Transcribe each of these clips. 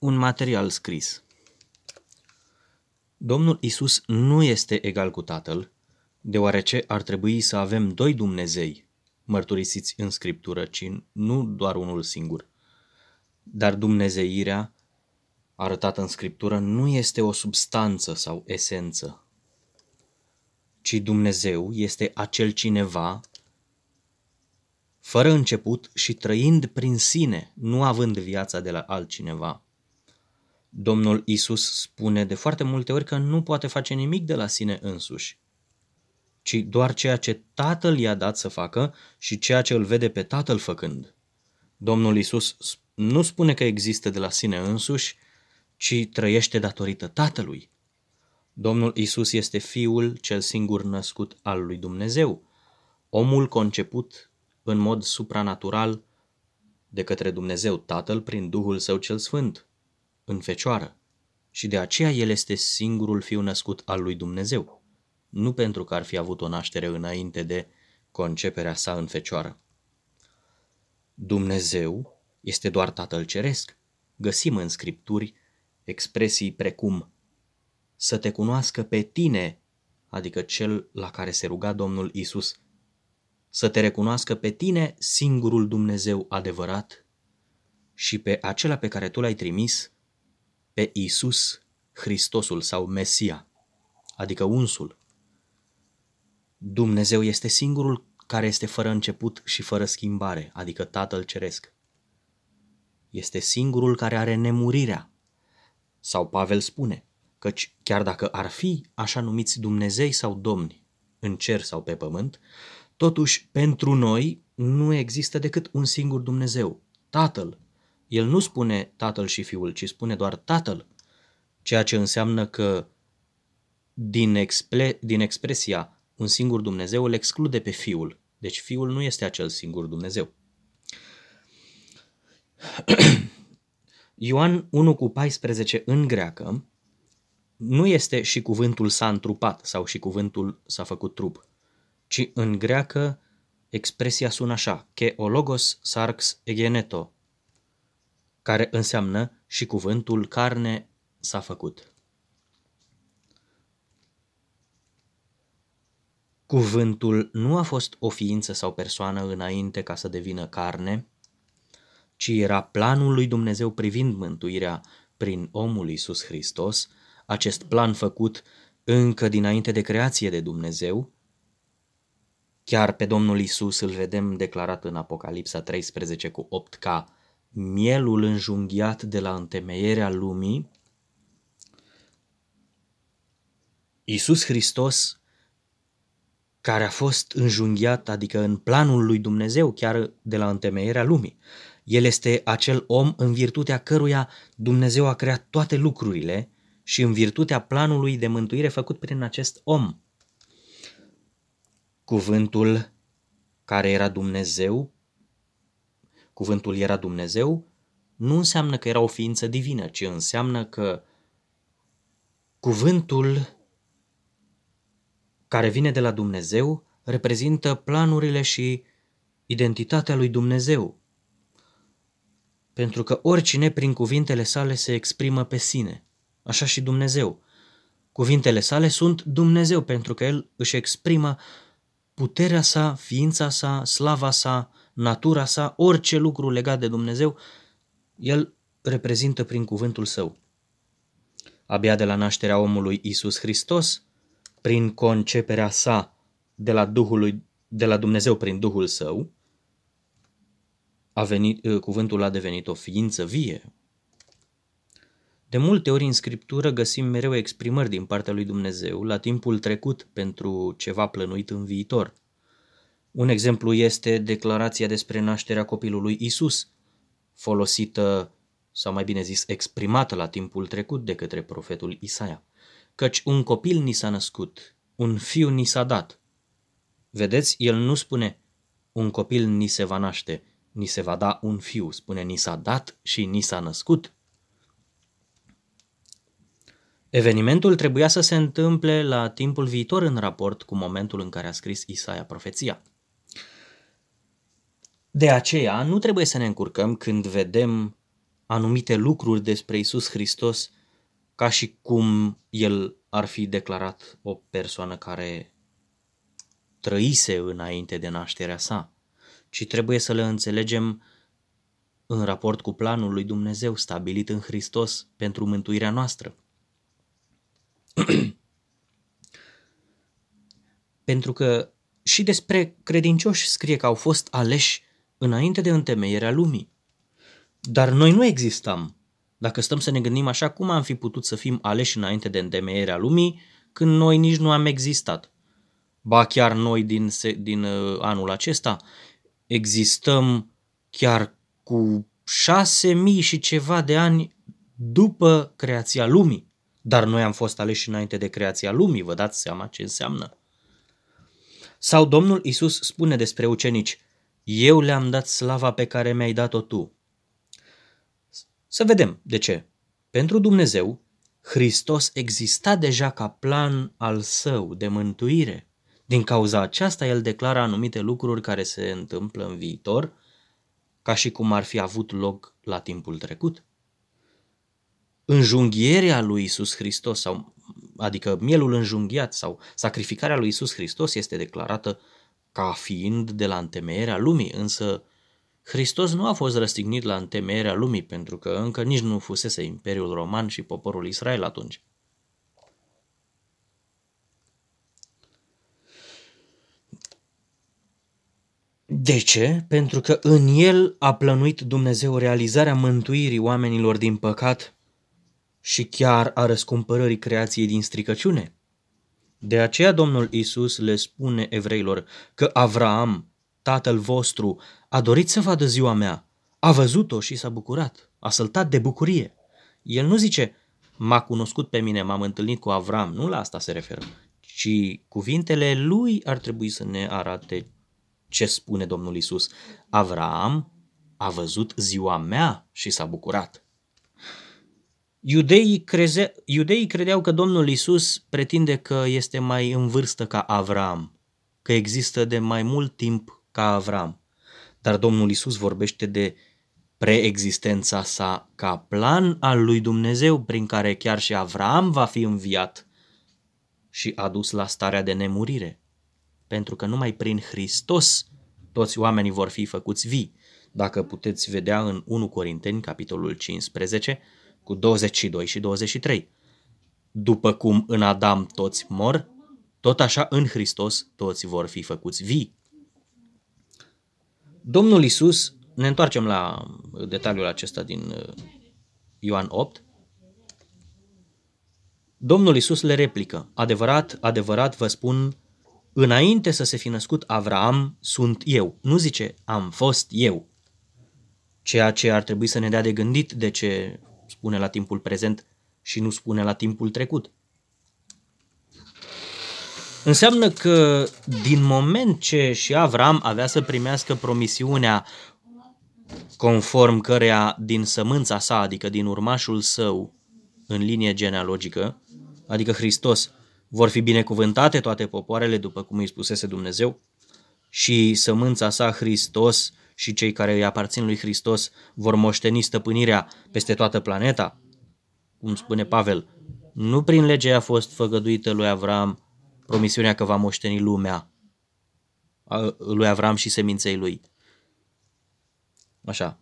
un material scris. Domnul Isus nu este egal cu Tatăl, deoarece ar trebui să avem doi Dumnezei, mărturisiți în Scriptură, ci nu doar unul singur. Dar dumnezeirea, arătată în Scriptură, nu este o substanță sau esență, ci Dumnezeu este acel cineva fără început și trăind prin sine, nu având viața de la altcineva. Domnul Isus spune de foarte multe ori că nu poate face nimic de la sine însuși, ci doar ceea ce Tatăl i-a dat să facă și ceea ce îl vede pe Tatăl făcând. Domnul Isus nu spune că există de la sine însuși, ci trăiește datorită Tatălui. Domnul Isus este Fiul cel singur născut al lui Dumnezeu, omul conceput în mod supranatural de către Dumnezeu Tatăl prin Duhul Său cel Sfânt, în Fecioară, și de aceea El este singurul Fiu născut al lui Dumnezeu, nu pentru că ar fi avut o naștere înainte de conceperea sa în Fecioară. Dumnezeu este doar Tatăl Ceresc. Găsim în Scripturi expresii precum să te cunoască pe tine, adică cel la care se ruga Domnul Isus, să te recunoască pe tine singurul Dumnezeu adevărat și pe acela pe care tu l-ai trimis, pe Isus Hristosul sau Mesia, adică unsul. Dumnezeu este singurul care este fără început și fără schimbare, adică Tatăl Ceresc. Este singurul care are nemurirea. Sau Pavel spune, căci chiar dacă ar fi așa numiți Dumnezei sau Domni, în cer sau pe pământ, totuși pentru noi nu există decât un singur Dumnezeu, Tatăl. El nu spune Tatăl și Fiul, ci spune doar Tatăl, ceea ce înseamnă că din, exple, din expresia un singur Dumnezeu îl exclude pe Fiul. Deci Fiul nu este acel singur Dumnezeu. Ioan 1 cu 14 în greacă nu este și cuvântul s-a întrupat sau și cuvântul s-a făcut trup, ci în greacă expresia sună așa, ke ologos sarx egeneto, care înseamnă și cuvântul carne s-a făcut. Cuvântul nu a fost o ființă sau persoană înainte ca să devină carne, ci era planul lui Dumnezeu privind mântuirea prin omul Iisus Hristos, acest plan făcut încă dinainte de creație de Dumnezeu, chiar pe Domnul Isus îl vedem declarat în Apocalipsa 13 cu 8 ca mielul înjunghiat de la întemeierea lumii, Iisus Hristos, care a fost înjunghiat, adică în planul lui Dumnezeu, chiar de la întemeierea lumii. El este acel om în virtutea căruia Dumnezeu a creat toate lucrurile și în virtutea planului de mântuire făcut prin acest om. Cuvântul care era Dumnezeu, cuvântul era Dumnezeu, nu înseamnă că era o ființă divină, ci înseamnă că cuvântul care vine de la Dumnezeu reprezintă planurile și identitatea lui Dumnezeu. Pentru că oricine prin cuvintele sale se exprimă pe sine așa și Dumnezeu. Cuvintele sale sunt Dumnezeu pentru că El își exprimă puterea sa, ființa sa, slava sa, natura sa, orice lucru legat de Dumnezeu, El reprezintă prin cuvântul său. Abia de la nașterea omului Isus Hristos, prin conceperea sa de la, Duhului, de la Dumnezeu prin Duhul său, a venit, cuvântul a devenit o ființă vie, de multe ori în scriptură găsim mereu exprimări din partea lui Dumnezeu la timpul trecut pentru ceva plănuit în viitor. Un exemplu este declarația despre nașterea copilului Isus, folosită, sau mai bine zis, exprimată la timpul trecut de către profetul Isaia. Căci un copil ni s-a născut, un fiu ni s-a dat. Vedeți, el nu spune un copil ni se va naște, ni se va da un fiu, spune ni s-a dat și ni s-a născut Evenimentul trebuia să se întâmple la timpul viitor în raport cu momentul în care a scris Isaia profeția. De aceea, nu trebuie să ne încurcăm când vedem anumite lucruri despre Isus Hristos ca și cum el ar fi declarat o persoană care trăise înainte de nașterea sa, ci trebuie să le înțelegem în raport cu planul lui Dumnezeu stabilit în Hristos pentru mântuirea noastră. pentru că și despre credincioși scrie că au fost aleși înainte de întemeierea lumii. Dar noi nu existam. Dacă stăm să ne gândim așa, cum am fi putut să fim aleși înainte de întemeierea lumii când noi nici nu am existat? Ba chiar noi din, din uh, anul acesta existăm chiar cu șase mii și ceva de ani după creația lumii. Dar noi am fost aleși înainte de creația lumii, vă dați seama ce înseamnă. Sau Domnul Isus spune despre ucenici, eu le-am dat slava pe care mi-ai dat-o tu. Să vedem de ce. Pentru Dumnezeu, Hristos exista deja ca plan al său de mântuire. Din cauza aceasta, el declară anumite lucruri care se întâmplă în viitor, ca și cum ar fi avut loc la timpul trecut. Înjunghierea lui Isus Hristos, sau, adică mielul înjunghiat sau sacrificarea lui Isus Hristos este declarată ca fiind de la întemeierea lumii, însă Hristos nu a fost răstignit la întemeierea lumii pentru că încă nici nu fusese Imperiul Roman și poporul Israel atunci. De ce? Pentru că în el a plănuit Dumnezeu realizarea mântuirii oamenilor din păcat și chiar a răscumpărării creației din stricăciune. De aceea Domnul Isus le spune evreilor că Avraam, tatăl vostru, a dorit să vadă ziua mea, a văzut-o și s-a bucurat, a săltat de bucurie. El nu zice, m-a cunoscut pe mine, m-am întâlnit cu Avram, nu la asta se referă, ci cuvintele lui ar trebui să ne arate ce spune Domnul Isus. Avram a văzut ziua mea și s-a bucurat. Iudeii, creze, iudeii credeau că Domnul Isus pretinde că este mai în vârstă ca Avram, că există de mai mult timp ca Avram. Dar Domnul Isus vorbește de preexistența sa ca plan al lui Dumnezeu prin care chiar și Avram va fi înviat și adus la starea de nemurire. Pentru că numai prin Hristos toți oamenii vor fi făcuți vii. Dacă puteți vedea în 1 Corinteni, capitolul 15, cu 22 și 23. După cum în Adam toți mor, tot așa în Hristos toți vor fi făcuți vii. Domnul Isus, ne întoarcem la detaliul acesta din uh, Ioan 8, Domnul Isus le replică, adevărat, adevărat vă spun, înainte să se fi născut Avraam, sunt eu. Nu zice, am fost eu. Ceea ce ar trebui să ne dea de gândit de ce spune la timpul prezent și nu spune la timpul trecut. Înseamnă că din moment ce și Avram avea să primească promisiunea conform căreia din sămânța sa, adică din urmașul său în linie genealogică, adică Hristos, vor fi binecuvântate toate popoarele după cum îi spusese Dumnezeu și sămânța sa Hristos și cei care îi aparțin lui Hristos vor moșteni stăpânirea peste toată planeta, cum spune Pavel, nu prin lege a fost făgăduită lui Avram promisiunea că va moșteni lumea lui Avram și seminței lui. Așa.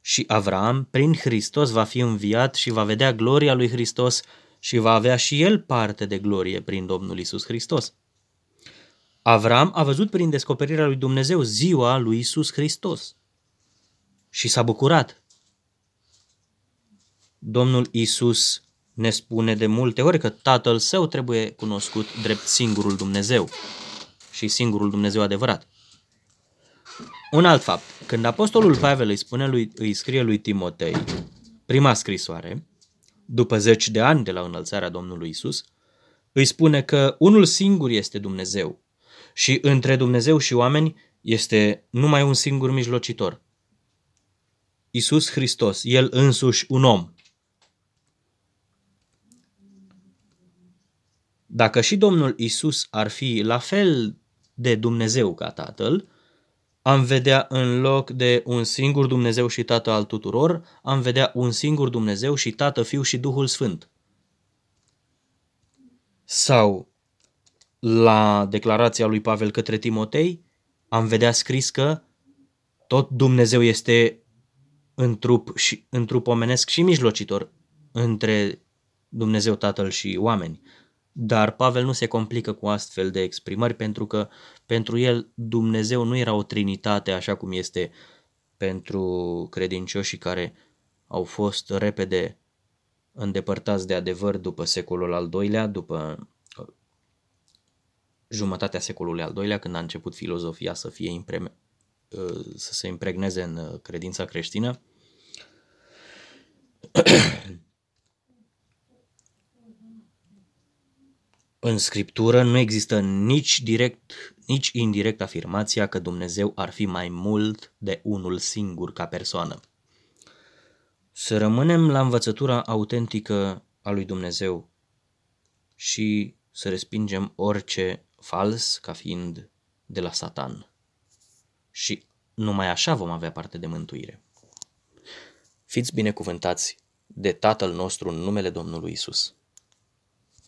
Și Avram, prin Hristos, va fi înviat și va vedea gloria lui Hristos și va avea și el parte de glorie prin Domnul Isus Hristos. Avram a văzut prin descoperirea lui Dumnezeu ziua lui Isus Hristos și s-a bucurat. Domnul Isus ne spune de multe ori că Tatăl Său trebuie cunoscut drept singurul Dumnezeu și singurul Dumnezeu adevărat. Un alt fapt, când apostolul Pavel îi, spune lui, îi scrie lui Timotei prima scrisoare, după zeci de ani de la înălțarea Domnului Isus, îi spune că unul singur este Dumnezeu și între Dumnezeu și oameni este numai un singur mijlocitor. Isus Hristos, El însuși un om. Dacă și Domnul Isus ar fi la fel de Dumnezeu ca Tatăl, am vedea în loc de un singur Dumnezeu și Tată al tuturor, am vedea un singur Dumnezeu și Tată, Fiu și Duhul Sfânt. Sau la declarația lui Pavel către Timotei, am vedea scris că tot Dumnezeu este în trup, și, în trup omenesc și mijlocitor între Dumnezeu Tatăl și oameni. Dar Pavel nu se complică cu astfel de exprimări pentru că pentru el Dumnezeu nu era o trinitate așa cum este pentru credincioșii care au fost repede îndepărtați de adevăr după secolul al doilea, după uh, jumătatea secolului al doilea, când a început filozofia să fie impre, uh, să se impregneze în uh, credința creștină. În scriptură nu există nici direct, nici indirect afirmația că Dumnezeu ar fi mai mult de unul singur ca persoană. Să rămânem la învățătura autentică a lui Dumnezeu și să respingem orice fals ca fiind de la Satan. Și numai așa vom avea parte de mântuire. Fiți binecuvântați de Tatăl nostru în numele Domnului Isus.